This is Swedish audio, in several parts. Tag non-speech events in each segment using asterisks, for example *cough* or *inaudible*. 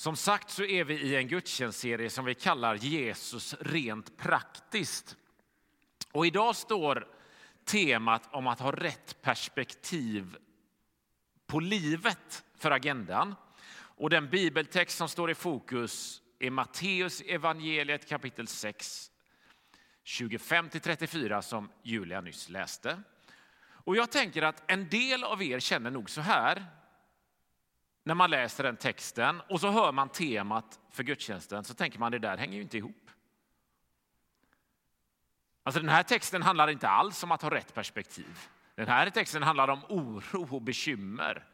Som sagt så är vi i en gudstjänstserie som vi kallar Jesus rent praktiskt. Och idag står temat om att ha rätt perspektiv på livet för agendan. Och den bibeltext som står i fokus är Matteus evangeliet kapitel 6, 25-34 som Julia nyss läste. Och jag tänker att en del av er känner nog så här när man läser den texten och så hör man temat för gudstjänsten så tänker man det där hänger ju inte ihop. Alltså den här texten handlar inte alls om att ha rätt perspektiv. Den här texten handlar om oro och bekymmer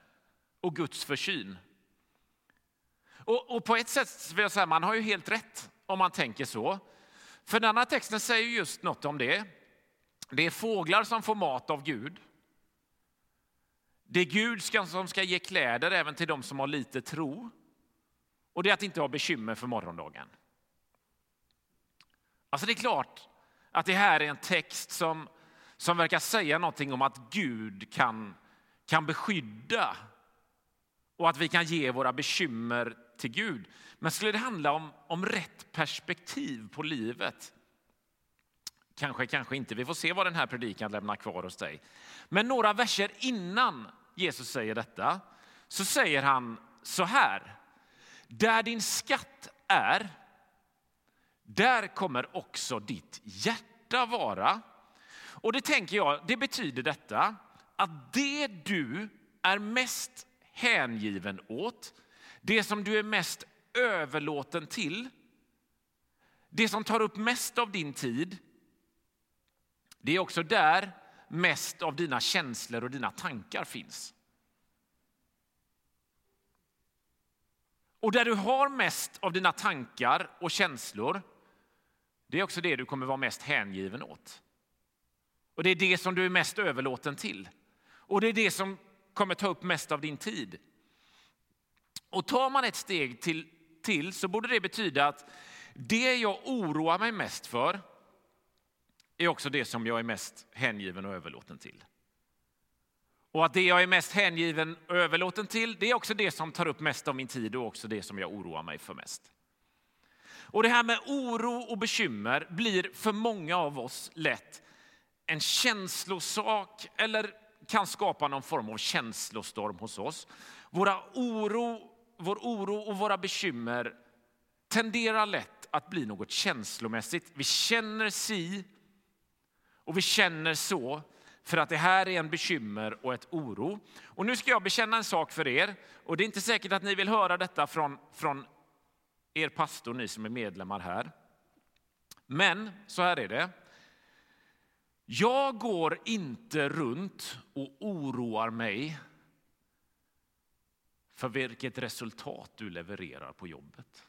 och Guds försyn. Och, och på ett sätt vill jag säga, man har ju helt rätt om man tänker så. För den här texten säger just något om det. Det är fåglar som får mat av Gud. Det är Gud som ska ge kläder även till de som har lite tro. Och det är att inte ha bekymmer för morgondagen. Alltså det är klart att det här är en text som, som verkar säga någonting om att Gud kan, kan beskydda och att vi kan ge våra bekymmer till Gud. Men skulle det handla om, om rätt perspektiv på livet? Kanske, kanske inte. Vi får se vad den här predikan lämnar kvar hos dig. Men några verser innan Jesus säger detta så säger han så här. Där din skatt är, där kommer också ditt hjärta vara. Och det tänker jag, det betyder detta att det du är mest hängiven åt, det som du är mest överlåten till, det som tar upp mest av din tid, det är också där mest av dina känslor och dina tankar finns. Och där du har mest av dina tankar och känslor, det är också det du kommer vara mest hängiven åt. Och det är det som du är mest överlåten till. Och det är det som kommer ta upp mest av din tid. Och tar man ett steg till, till så borde det betyda att det jag oroar mig mest för är också det som jag är mest hängiven och överlåten till. Och att det jag är mest hängiven och överlåten till, det är också det som tar upp mest av min tid och också det som jag oroar mig för mest. Och det här med oro och bekymmer blir för många av oss lätt en känslosak eller kan skapa någon form av känslostorm hos oss. Våra oro, vår oro och våra bekymmer tenderar lätt att bli något känslomässigt. Vi känner si och vi känner så för att det här är en bekymmer och ett oro. Och nu ska jag bekänna en sak för er och det är inte säkert att ni vill höra detta från, från er pastor, ni som är medlemmar här. Men så här är det. Jag går inte runt och oroar mig för vilket resultat du levererar på jobbet.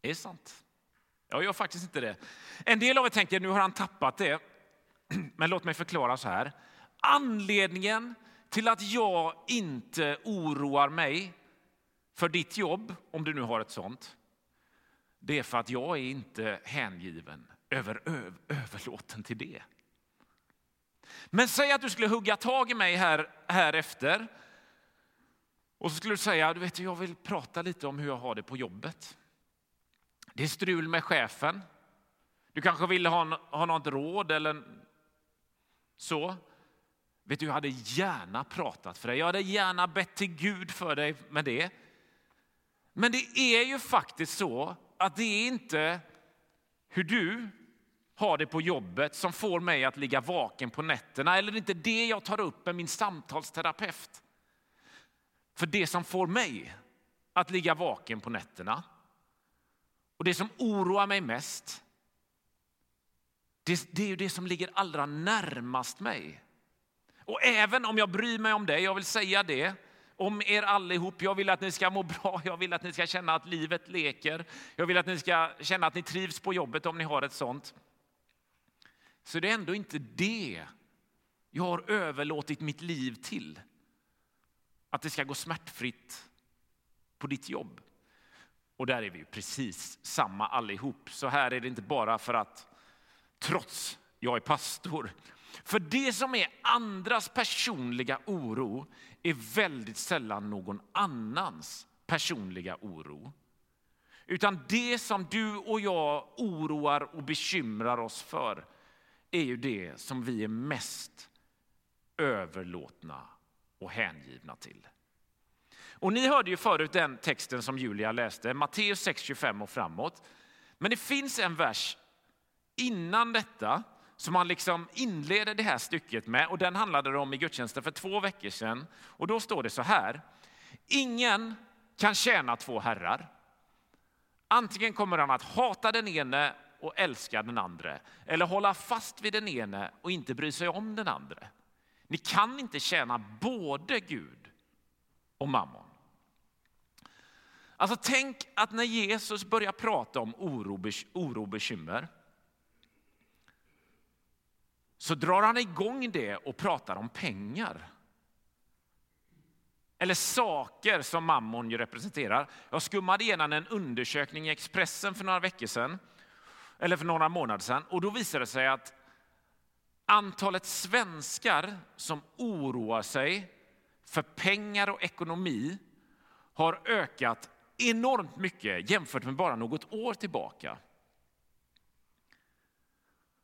Det är sant. Jag gör faktiskt inte det. En del av er tänker nu har han tappat det. *clears throat* Men låt mig förklara så här. Anledningen till att jag inte oroar mig för ditt jobb, om du nu har ett sånt, det är för att jag är inte hängiven, över, överlåten till det. Men säg att du skulle hugga tag i mig här, här efter och så skulle du säga, du vet, jag vill prata lite om hur jag har det på jobbet. Det är strul med chefen. Du kanske vill ha, ha något råd eller så. Vet du, jag hade gärna pratat för dig. Jag hade gärna bett till Gud för dig med det. Men det är ju faktiskt så att det är inte hur du har det på jobbet som får mig att ligga vaken på nätterna. Eller det är inte det jag tar upp med min samtalsterapeut. För det som får mig att ligga vaken på nätterna och det som oroar mig mest, det, det är ju det som ligger allra närmast mig. Och även om jag bryr mig om dig, jag vill säga det, om er allihop. Jag vill att ni ska må bra, jag vill att ni ska känna att livet leker. Jag vill att ni ska känna att ni trivs på jobbet om ni har ett sånt. Så det är ändå inte det jag har överlåtit mitt liv till. Att det ska gå smärtfritt på ditt jobb. Och där är vi precis samma allihop. Så här är det inte bara för att trots jag är pastor För det som är andras personliga oro är väldigt sällan någon annans personliga oro. Utan det som du och jag oroar och bekymrar oss för är ju det som vi är mest överlåtna och hängivna till. Och ni hörde ju förut den texten som Julia läste, Matteus 6.25 och framåt. Men det finns en vers innan detta som han liksom inleder det här stycket med och den handlade det om i gudstjänsten för två veckor sedan. Och då står det så här. Ingen kan tjäna två herrar. Antingen kommer han att hata den ene och älska den andra eller hålla fast vid den ene och inte bry sig om den andra. Ni kan inte tjäna både Gud och mammon. Alltså tänk att när Jesus börjar prata om oro och bekymmer så drar han igång det och pratar om pengar. Eller saker som mammon ju representerar. Jag skummade igenom en undersökning i Expressen för några veckor sedan, eller för några månader sedan, och då visade det sig att antalet svenskar som oroar sig för pengar och ekonomi har ökat enormt mycket jämfört med bara något år tillbaka.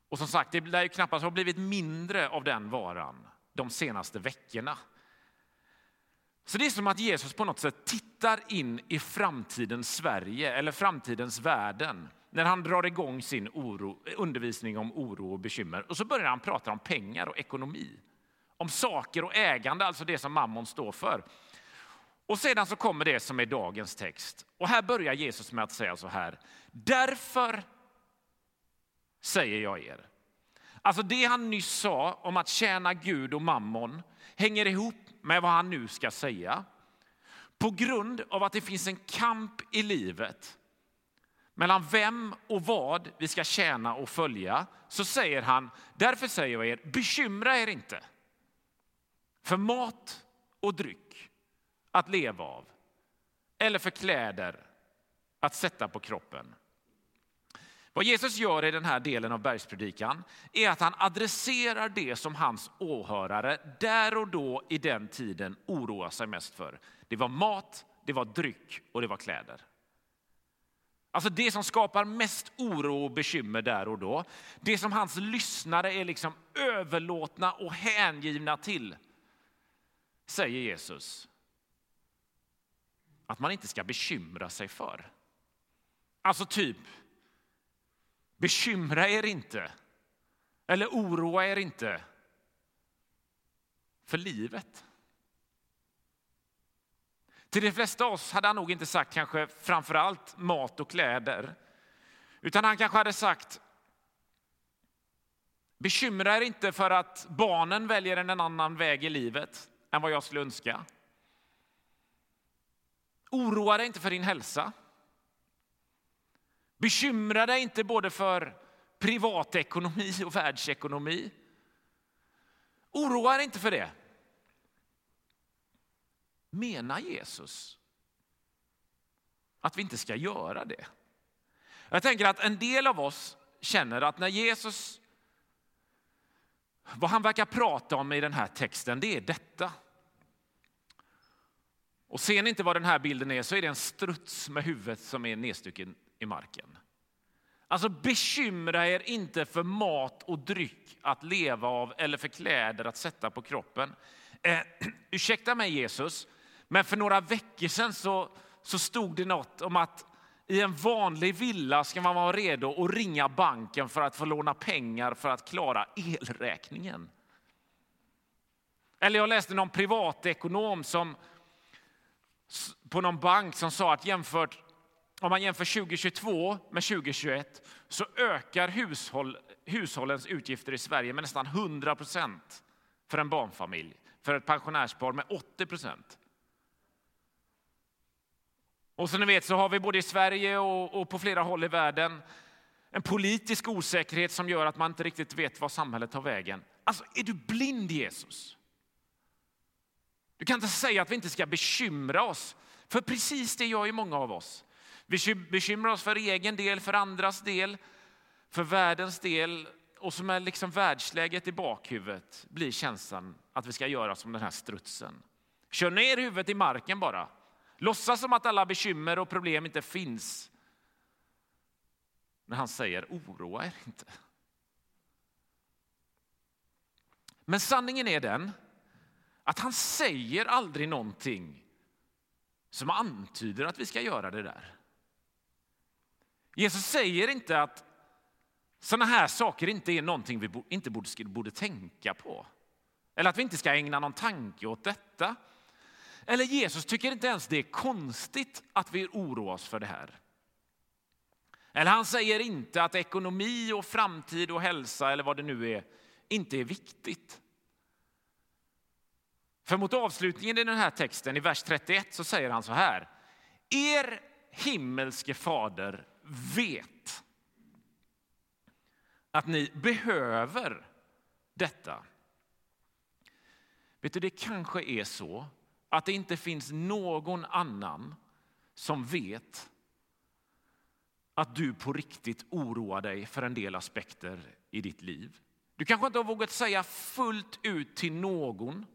Och som sagt, det lär ju knappast ha blivit mindre av den varan de senaste veckorna. Så det är som att Jesus på något sätt tittar in i framtidens Sverige eller framtidens världen när han drar igång sin oro, undervisning om oro och bekymmer. Och så börjar han prata om pengar och ekonomi. Om saker och ägande, alltså det som mammon står för. Och sedan så kommer det som är dagens text. Och här börjar Jesus med att säga så här. Därför säger jag er. Alltså det han nyss sa om att tjäna Gud och mammon hänger ihop med vad han nu ska säga. På grund av att det finns en kamp i livet mellan vem och vad vi ska tjäna och följa så säger han, därför säger jag er, bekymra er inte för mat och dryck att leva av eller för kläder att sätta på kroppen. Vad Jesus gör i den här delen av bergspredikan är att han adresserar det som hans åhörare där och då i den tiden oroar sig mest för. Det var mat, det var dryck och det var kläder. Alltså det som skapar mest oro och bekymmer där och då. Det som hans lyssnare är liksom överlåtna och hängivna till. Säger Jesus. Att man inte ska bekymra sig för. Alltså typ, Bekymra er inte, eller oroa er inte för livet. Till de flesta av oss hade han nog inte sagt kanske framför allt mat och kläder. Utan han kanske hade sagt Bekymra er inte för att barnen väljer en annan väg i livet än vad jag skulle önska. Oroa dig inte för din hälsa. Bekymra dig inte både för privatekonomi och världsekonomi. Oroa dig inte för det. Menar Jesus att vi inte ska göra det? Jag tänker att en del av oss känner att när Jesus, vad han verkar prata om i den här texten, det är detta. Och ser ni inte vad den här bilden är så är det en struts med huvudet som är nedstucken i marken. Alltså bekymra er inte för mat och dryck att leva av eller för kläder att sätta på kroppen. Eh, *clears throat* ursäkta mig Jesus, men för några veckor sedan så, så stod det något om att i en vanlig villa ska man vara redo att ringa banken för att få låna pengar för att klara elräkningen. Eller jag läste någon privatekonom som på någon bank som sa att jämfört om man jämför 2022 med 2021 så ökar hushåll, hushållens utgifter i Sverige med nästan 100 procent för en barnfamilj, för ett pensionärspar med 80 procent. Och som ni vet så har vi både i Sverige och, och på flera håll i världen en politisk osäkerhet som gör att man inte riktigt vet vad samhället tar vägen. Alltså, är du blind Jesus? Du kan inte säga att vi inte ska bekymra oss, för precis det gör ju många av oss. Vi bekymrar oss för egen del, för andras del, för världens del och som är liksom världsläget i bakhuvudet blir känslan att vi ska göra som den här strutsen. Kör ner huvudet i marken bara. Låtsas som att alla bekymmer och problem inte finns. När han säger oroa er inte. Men sanningen är den att han säger aldrig någonting som antyder att vi ska göra det där. Jesus säger inte att sådana här saker inte är någonting vi inte borde, borde tänka på. Eller att vi inte ska ägna någon tanke åt detta. Eller Jesus tycker inte ens det är konstigt att vi oroar oss för det här. Eller han säger inte att ekonomi och framtid och hälsa eller vad det nu är inte är viktigt. För mot avslutningen i den här texten i vers 31 så säger han så här. Er himmelske fader vet att ni behöver detta. Vet du, det kanske är så att det inte finns någon annan som vet att du på riktigt oroar dig för en del aspekter i ditt liv. Du kanske inte har vågat säga fullt ut till någon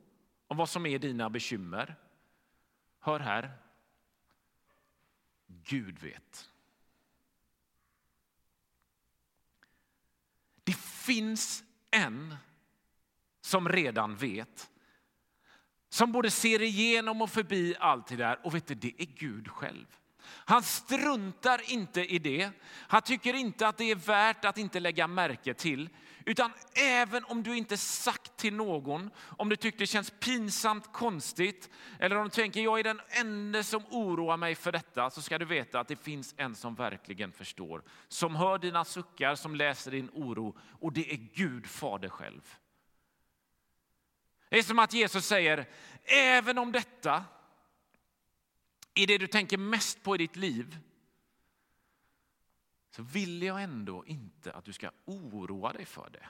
om vad som är dina bekymmer. Hör här. Gud vet. Det finns en som redan vet. Som både ser igenom och förbi allt det där. Och vet du, det är Gud själv. Han struntar inte i det. Han tycker inte att det är värt att inte lägga märke till. Utan även om du inte sagt till någon, om du tyckte det känns pinsamt konstigt eller om du tänker jag är den enda som oroar mig för detta så ska du veta att det finns en som verkligen förstår. Som hör dina suckar, som läser din oro och det är Gud fader själv. Det är som att Jesus säger, även om detta är det du tänker mest på i ditt liv så vill jag ändå inte att du ska oroa dig för det.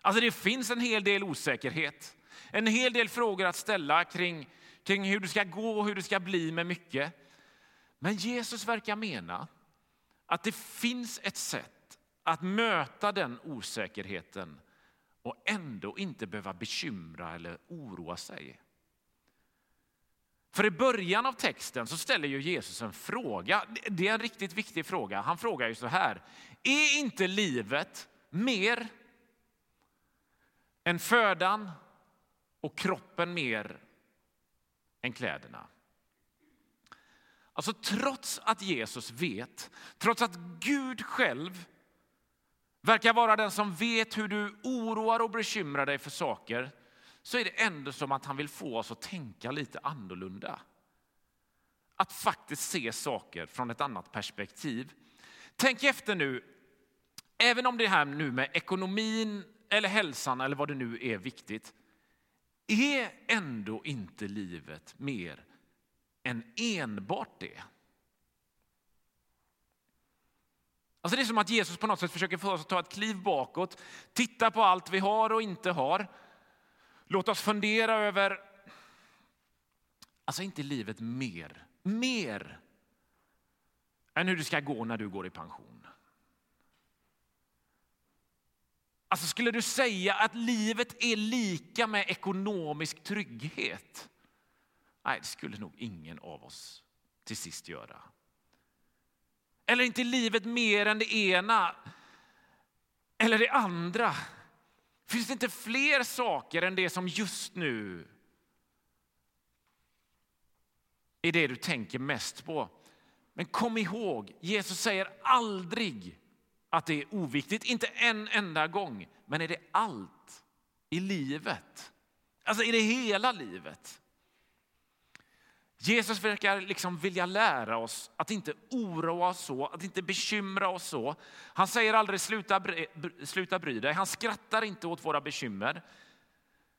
Alltså det finns en hel del osäkerhet, en hel del frågor att ställa kring, kring hur det ska gå och hur det ska bli med mycket. Men Jesus verkar mena att det finns ett sätt att möta den osäkerheten och ändå inte behöva bekymra eller oroa sig. För i början av texten så ställer ju Jesus en fråga. Det är en riktigt viktig fråga. Han frågar ju så här. Är inte livet mer än födan och kroppen mer än kläderna? Alltså trots att Jesus vet, trots att Gud själv verkar vara den som vet hur du oroar och bekymrar dig för saker så är det ändå som att han vill få oss att tänka lite annorlunda. Att faktiskt se saker från ett annat perspektiv. Tänk efter nu, även om det här nu med ekonomin eller hälsan eller vad det nu är viktigt, är ändå inte livet mer än enbart det. Alltså det är som att Jesus på något sätt försöker få oss att ta ett kliv bakåt, titta på allt vi har och inte har Låt oss fundera över, alltså inte livet mer, mer än hur det ska gå när du går i pension. Alltså skulle du säga att livet är lika med ekonomisk trygghet? Nej, det skulle nog ingen av oss till sist göra. Eller inte livet mer än det ena eller det andra? Finns det inte fler saker än det som just nu är det du tänker mest på? Men kom ihåg, Jesus säger aldrig att det är oviktigt, inte en enda gång. Men är det allt i livet? Alltså är det hela livet? Jesus verkar liksom vilja lära oss att inte oroa oss så, att inte bekymra oss så. Han säger aldrig sluta, sluta bry dig, han skrattar inte åt våra bekymmer.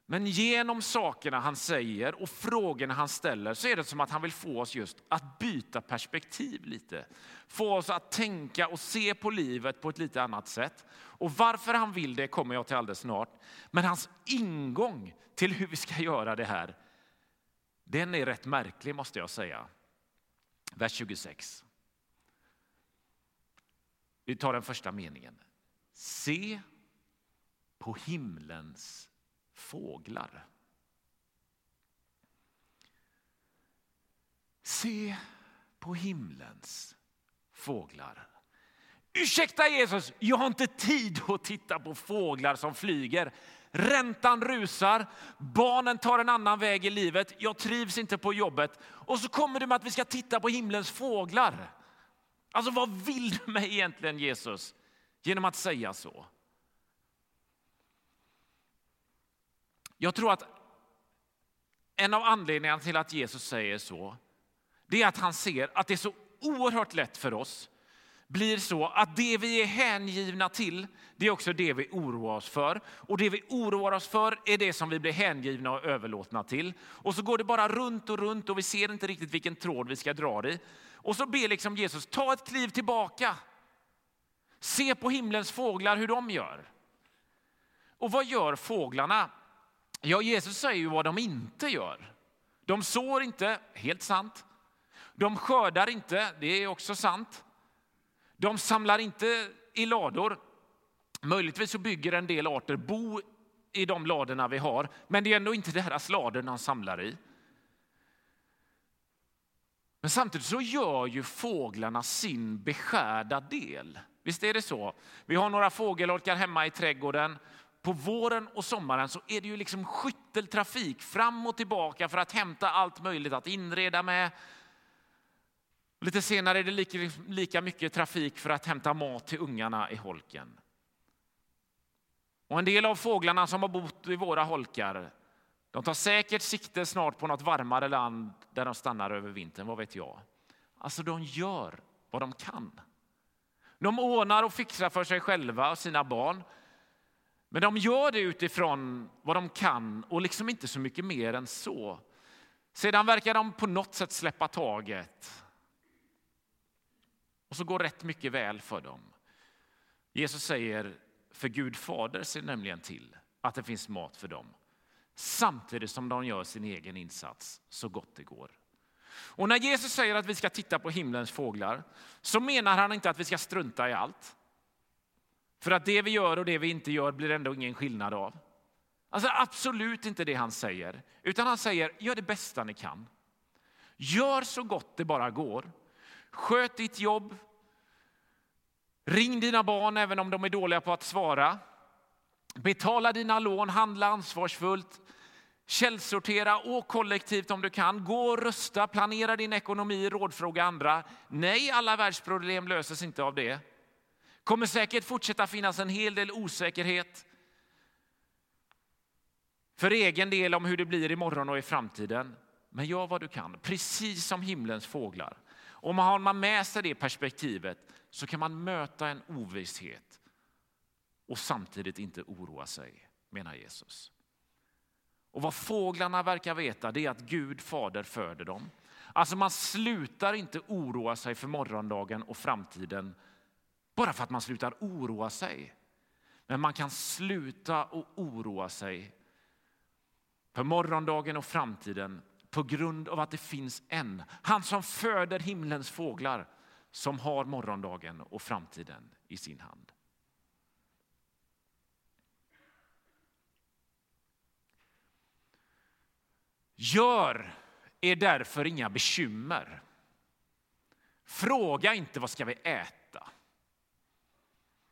Men genom sakerna han säger och frågorna han ställer så är det som att han vill få oss just att byta perspektiv lite. Få oss att tänka och se på livet på ett lite annat sätt. Och varför han vill det kommer jag till alldeles snart. Men hans ingång till hur vi ska göra det här den är rätt märklig måste jag säga. Vers 26. Vi tar den första meningen. Se på himlens fåglar. Se på himlens fåglar. Ursäkta Jesus, jag har inte tid att titta på fåglar som flyger. Räntan rusar, barnen tar en annan väg i livet, jag trivs inte på jobbet. Och så kommer du med att vi ska titta på himlens fåglar. Alltså vad vill du mig egentligen Jesus genom att säga så? Jag tror att en av anledningarna till att Jesus säger så, det är att han ser att det är så oerhört lätt för oss blir så att det vi är hängivna till, det är också det vi oroar oss för. Och det vi oroar oss för är det som vi blir hängivna och överlåtna till. Och så går det bara runt och runt och vi ser inte riktigt vilken tråd vi ska dra i. Och så ber liksom Jesus, ta ett kliv tillbaka. Se på himlens fåglar hur de gör. Och vad gör fåglarna? Ja, Jesus säger ju vad de inte gör. De sår inte, helt sant. De skördar inte, det är också sant. De samlar inte i lador. Möjligtvis så bygger en del arter bo i de ladorna vi har, men det är ändå inte deras lador de samlar i. Men samtidigt så gör ju fåglarna sin beskärda del. Visst är det så? Vi har några fågelholkar hemma i trädgården. På våren och sommaren så är det ju liksom skytteltrafik fram och tillbaka för att hämta allt möjligt att inreda med, Lite senare är det lika, lika mycket trafik för att hämta mat till ungarna i holken. Och en del av fåglarna som har bott i våra holkar de tar säkert sikte snart på något varmare land där de stannar över vintern, vad vet jag. Alltså de gör vad de kan. De ordnar och fixar för sig själva och sina barn. Men de gör det utifrån vad de kan och liksom inte så mycket mer än så. Sedan verkar de på något sätt släppa taget och så går rätt mycket väl för dem. Jesus säger, för Gud fader ser nämligen till att det finns mat för dem. Samtidigt som de gör sin egen insats så gott det går. Och när Jesus säger att vi ska titta på himlens fåglar så menar han inte att vi ska strunta i allt. För att det vi gör och det vi inte gör blir ändå ingen skillnad av. Alltså absolut inte det han säger, utan han säger gör det bästa ni kan. Gör så gott det bara går. Sköt ditt jobb. Ring dina barn även om de är dåliga på att svara. Betala dina lån, handla ansvarsfullt. Källsortera, och kollektivt om du kan. Gå och rösta, planera din ekonomi, rådfråga andra. Nej, alla världsproblem löses inte av det. kommer säkert fortsätta finnas en hel del osäkerhet för egen del om hur det blir imorgon och i framtiden. Men gör vad du kan, precis som himlens fåglar. Om man har med sig det perspektivet så kan man möta en ovisshet och samtidigt inte oroa sig, menar Jesus. Och vad fåglarna verkar veta det är att Gud fader föder dem. Alltså man slutar inte oroa sig för morgondagen och framtiden bara för att man slutar oroa sig. Men man kan sluta att oroa sig för morgondagen och framtiden på grund av att det finns en, han som föder himlens fåglar, som har morgondagen och framtiden i sin hand. Gör er därför inga bekymmer. Fråga inte vad ska vi äta?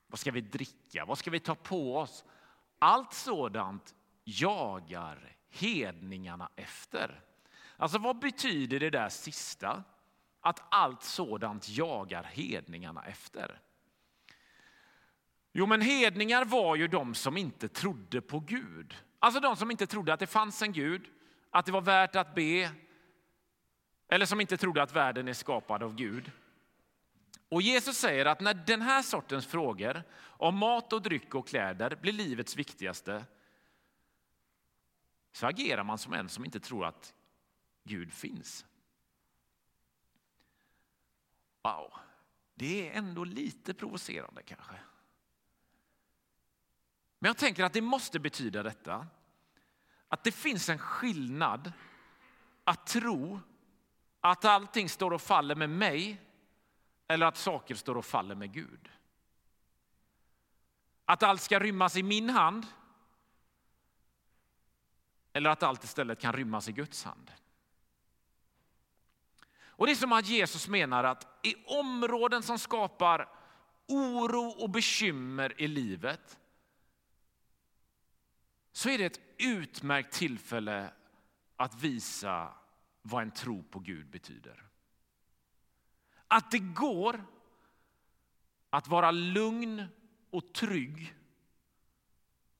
Vad ska vi dricka? Vad ska vi ta på oss? Allt sådant jagar hedningarna efter. Alltså vad betyder det där sista? Att allt sådant jagar hedningarna efter. Jo, men hedningar var ju de som inte trodde på Gud. Alltså de som inte trodde att det fanns en Gud, att det var värt att be. Eller som inte trodde att världen är skapad av Gud. Och Jesus säger att när den här sortens frågor om mat och dryck och kläder blir livets viktigaste så agerar man som en som inte tror att Gud finns. Wow, det är ändå lite provocerande kanske. Men jag tänker att det måste betyda detta. Att det finns en skillnad att tro att allting står och faller med mig eller att saker står och faller med Gud. Att allt ska rymmas i min hand eller att allt istället kan rymmas i Guds hand. Och Det är som att Jesus menar att i områden som skapar oro och bekymmer i livet så är det ett utmärkt tillfälle att visa vad en tro på Gud betyder. Att det går att vara lugn och trygg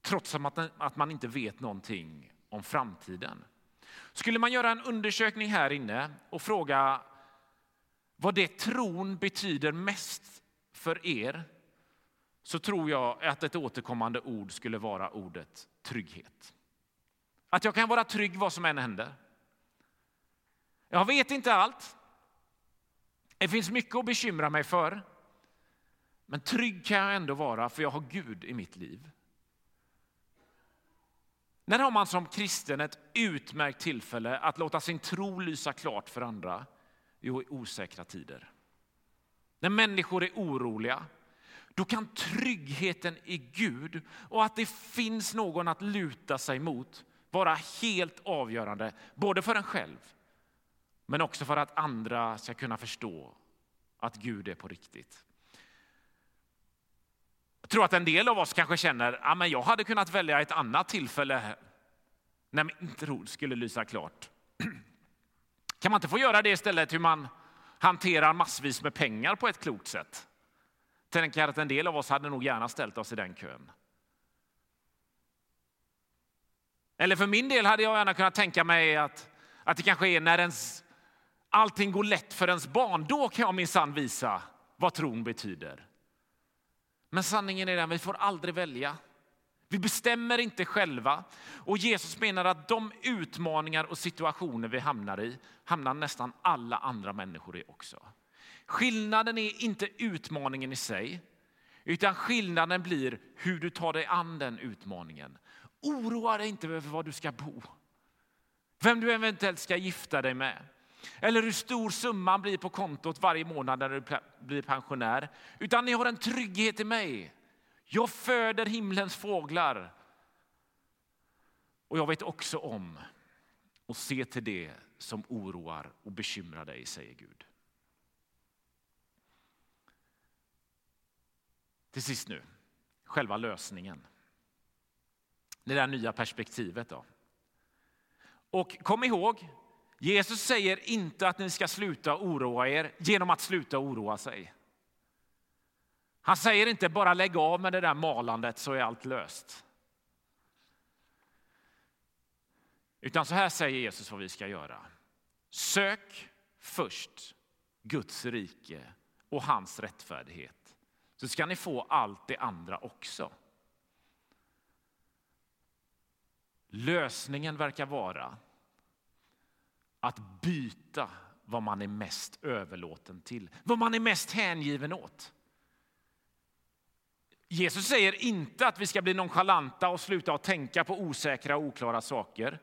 trots att man inte vet någonting om framtiden. Skulle man göra en undersökning här inne och fråga vad det tron betyder mest för er så tror jag att ett återkommande ord skulle vara ordet trygghet. Att jag kan vara trygg vad som än händer. Jag vet inte allt. Det finns mycket att bekymra mig för. Men trygg kan jag ändå vara, för jag har Gud i mitt liv. När har man som kristen ett utmärkt tillfälle att låta sin tro lysa klart för andra? Jo, i osäkra tider. När människor är oroliga, då kan tryggheten i Gud och att det finns någon att luta sig mot vara helt avgörande, både för en själv men också för att andra ska kunna förstå att Gud är på riktigt. Jag tror att en del av oss kanske känner att ja, jag hade kunnat välja ett annat tillfälle när min tro skulle lysa klart. *clears throat* Kan man inte få göra det istället hur man hanterar massvis med pengar på ett klokt sätt? Tänker att en del av oss hade nog gärna ställt oss i den kön. Eller för min del hade jag gärna kunnat tänka mig att, att det kanske är när ens, allting går lätt för ens barn. Då kan jag minsann visa vad tron betyder. Men sanningen är den, vi får aldrig välja. Vi bestämmer inte själva. Och Jesus menar att de utmaningar och situationer vi hamnar i hamnar nästan alla andra människor i också. Skillnaden är inte utmaningen i sig, utan skillnaden blir hur du tar dig an den utmaningen. Oroa dig inte över var du ska bo, vem du eventuellt ska gifta dig med eller hur stor summan blir på kontot varje månad när du blir pensionär. Utan ni har en trygghet i mig. Jag föder himlens fåglar. Och jag vet också om och se till det som oroar och bekymrar dig, säger Gud. Till sist nu, själva lösningen. Det där nya perspektivet då. Och kom ihåg, Jesus säger inte att ni ska sluta oroa er genom att sluta oroa sig. Han säger inte bara lägg av med det där malandet så är allt löst. Utan så här säger Jesus vad vi ska göra. Sök först Guds rike och hans rättfärdighet så ska ni få allt det andra också. Lösningen verkar vara att byta vad man är mest överlåten till, vad man är mest hängiven åt. Jesus säger inte att vi ska bli nonchalanta och sluta att tänka på osäkra och oklara saker.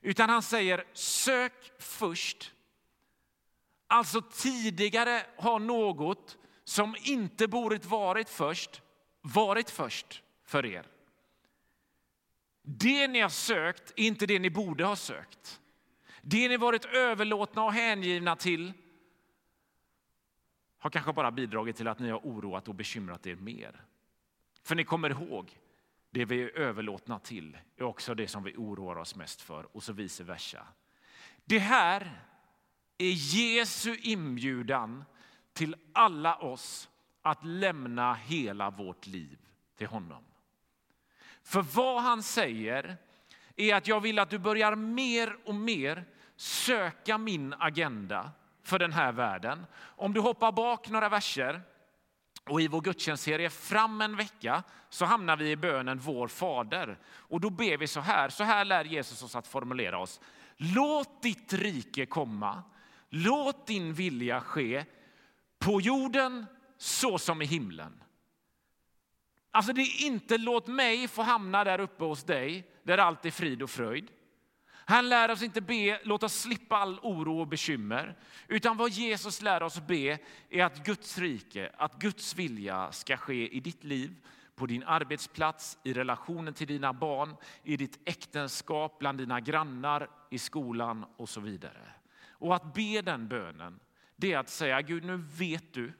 Utan han säger sök först. Alltså tidigare har något som inte borde varit först, varit först för er. Det ni har sökt är inte det ni borde ha sökt. Det ni varit överlåtna och hängivna till har kanske bara bidragit till att ni har oroat och bekymrat er mer. För ni kommer ihåg, det vi är överlåtna till är också det som vi oroar oss mest för och så vice versa. Det här är Jesu inbjudan till alla oss att lämna hela vårt liv till honom. För vad han säger är att jag vill att du börjar mer och mer söka min agenda för den här världen. Om du hoppar bak några verser och i vår gudstjänstserie fram en vecka så hamnar vi i bönen Vår Fader. Och då ber vi så här, så här lär Jesus oss att formulera oss. Låt ditt rike komma, låt din vilja ske på jorden så som i himlen. Alltså det är inte låt mig få hamna där uppe hos dig där allt är frid och fröjd. Han lär oss inte be, låt oss slippa all oro och bekymmer. Utan vad Jesus lär oss be är att Guds rike, att Guds vilja ska ske i ditt liv på din arbetsplats, i relationen till dina barn, i ditt äktenskap, bland dina grannar, i skolan och så vidare. Och att be den bönen, det är att säga Gud, nu vet du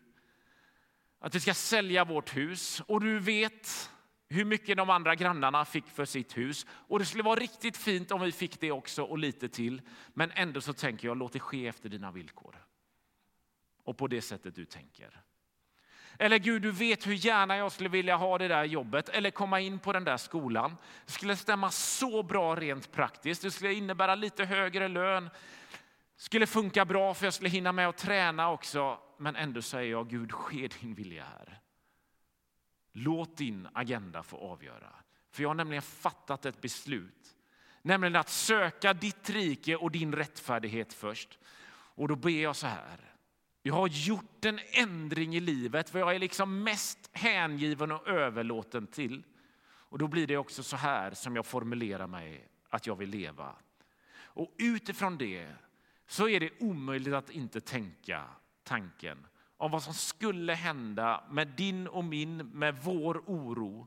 att vi ska sälja vårt hus och du vet hur mycket de andra grannarna fick för sitt hus. Och det skulle vara riktigt fint om vi fick det också och lite till. Men ändå så tänker jag, låt det ske efter dina villkor. Och på det sättet du tänker. Eller Gud, du vet hur gärna jag skulle vilja ha det där jobbet eller komma in på den där skolan. Det skulle stämma så bra rent praktiskt. Det skulle innebära lite högre lön. Det skulle funka bra för jag skulle hinna med att träna också. Men ändå säger jag, Gud, ske din vilja här. Låt din agenda få avgöra. För jag har nämligen fattat ett beslut. Nämligen att söka ditt rike och din rättfärdighet först. Och då ber jag så här. Jag har gjort en ändring i livet för jag är liksom mest hängiven och överlåten till. Och då blir det också så här som jag formulerar mig att jag vill leva. Och utifrån det så är det omöjligt att inte tänka tanken om vad som skulle hända med din och min, med vår oro.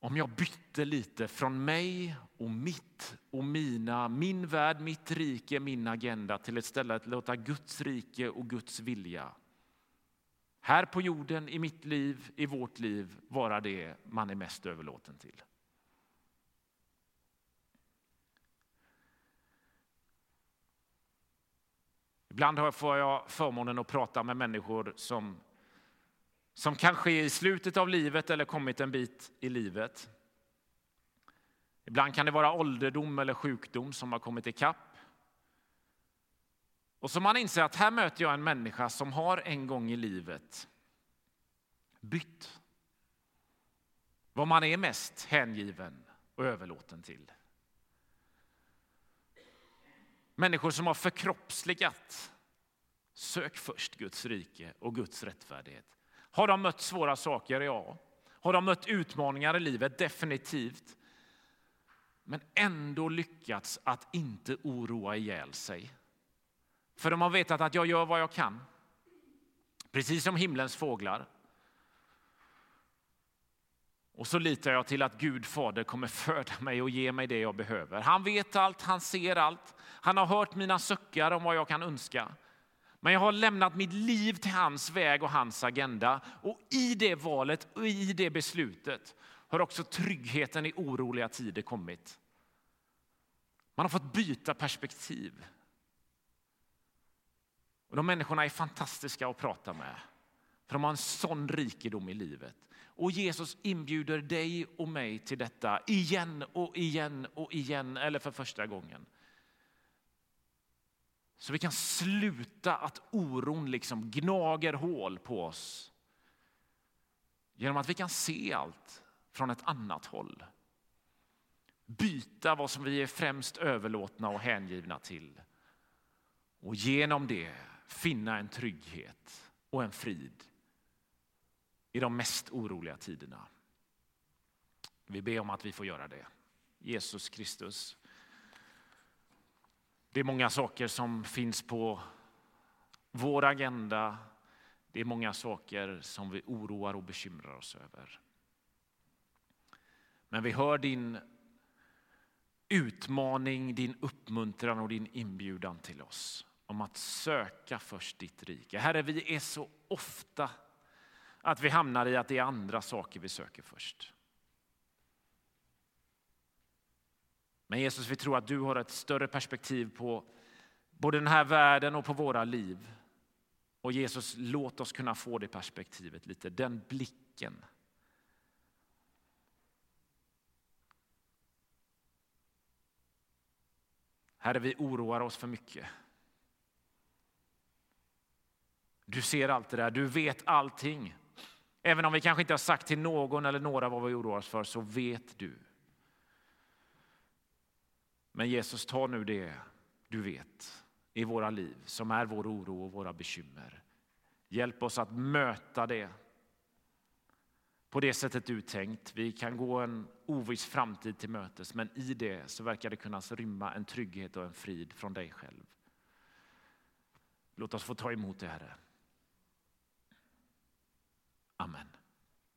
Om jag bytte lite från mig och mitt och mina, min värld, mitt rike, min agenda till ett ställe att låta Guds rike och Guds vilja här på jorden, i mitt liv, i vårt liv vara det man är mest överlåten till. Ibland får jag förmånen att prata med människor som, som kanske är i slutet av livet eller kommit en bit i livet. Ibland kan det vara ålderdom eller sjukdom som har kommit ikapp. Och så man inser att här möter jag en människa som har en gång i livet bytt vad man är mest hängiven och överlåten till. Människor som har förkroppsligat sök först Guds rike och Guds rättfärdighet. Har de mött svåra saker? Ja. Har de mött utmaningar i livet? Definitivt. Men ändå lyckats att inte oroa ihjäl sig. För de har vetat att jag gör vad jag kan. Precis som himlens fåglar. Och så litar jag till att Gud fader kommer föda mig och ge mig det jag behöver. Han vet allt, han ser allt. Han har hört mina suckar om vad jag kan önska. Men jag har lämnat mitt liv till hans väg och hans agenda. Och i det valet och i det beslutet har också tryggheten i oroliga tider kommit. Man har fått byta perspektiv. Och de människorna är fantastiska att prata med. För de har en sån rikedom i livet. Och Jesus inbjuder dig och mig till detta igen och igen och igen, eller för första gången. Så vi kan sluta att oron liksom gnager hål på oss. Genom att vi kan se allt från ett annat håll. Byta vad som vi är främst överlåtna och hängivna till. Och genom det finna en trygghet och en frid i de mest oroliga tiderna. Vi ber om att vi får göra det. Jesus Kristus. Det är många saker som finns på vår agenda. Det är många saker som vi oroar och bekymrar oss över. Men vi hör din utmaning, din uppmuntran och din inbjudan till oss om att söka först ditt rike. Herre, vi är så ofta att vi hamnar i att det är andra saker vi söker först. Men Jesus, vi tror att du har ett större perspektiv på både den här världen och på våra liv. Och Jesus, låt oss kunna få det perspektivet lite, den blicken. Herre, vi oroar oss för mycket. Du ser allt det där, du vet allting. Även om vi kanske inte har sagt till någon eller några vad vi oroar oss för, så vet du. Men Jesus, ta nu det du vet i våra liv som är vår oro och våra bekymmer. Hjälp oss att möta det på det sättet du tänkt. Vi kan gå en oviss framtid till mötes, men i det så verkar det kunna rymma en trygghet och en frid från dig själv. Låt oss få ta emot det, Herre. Amen.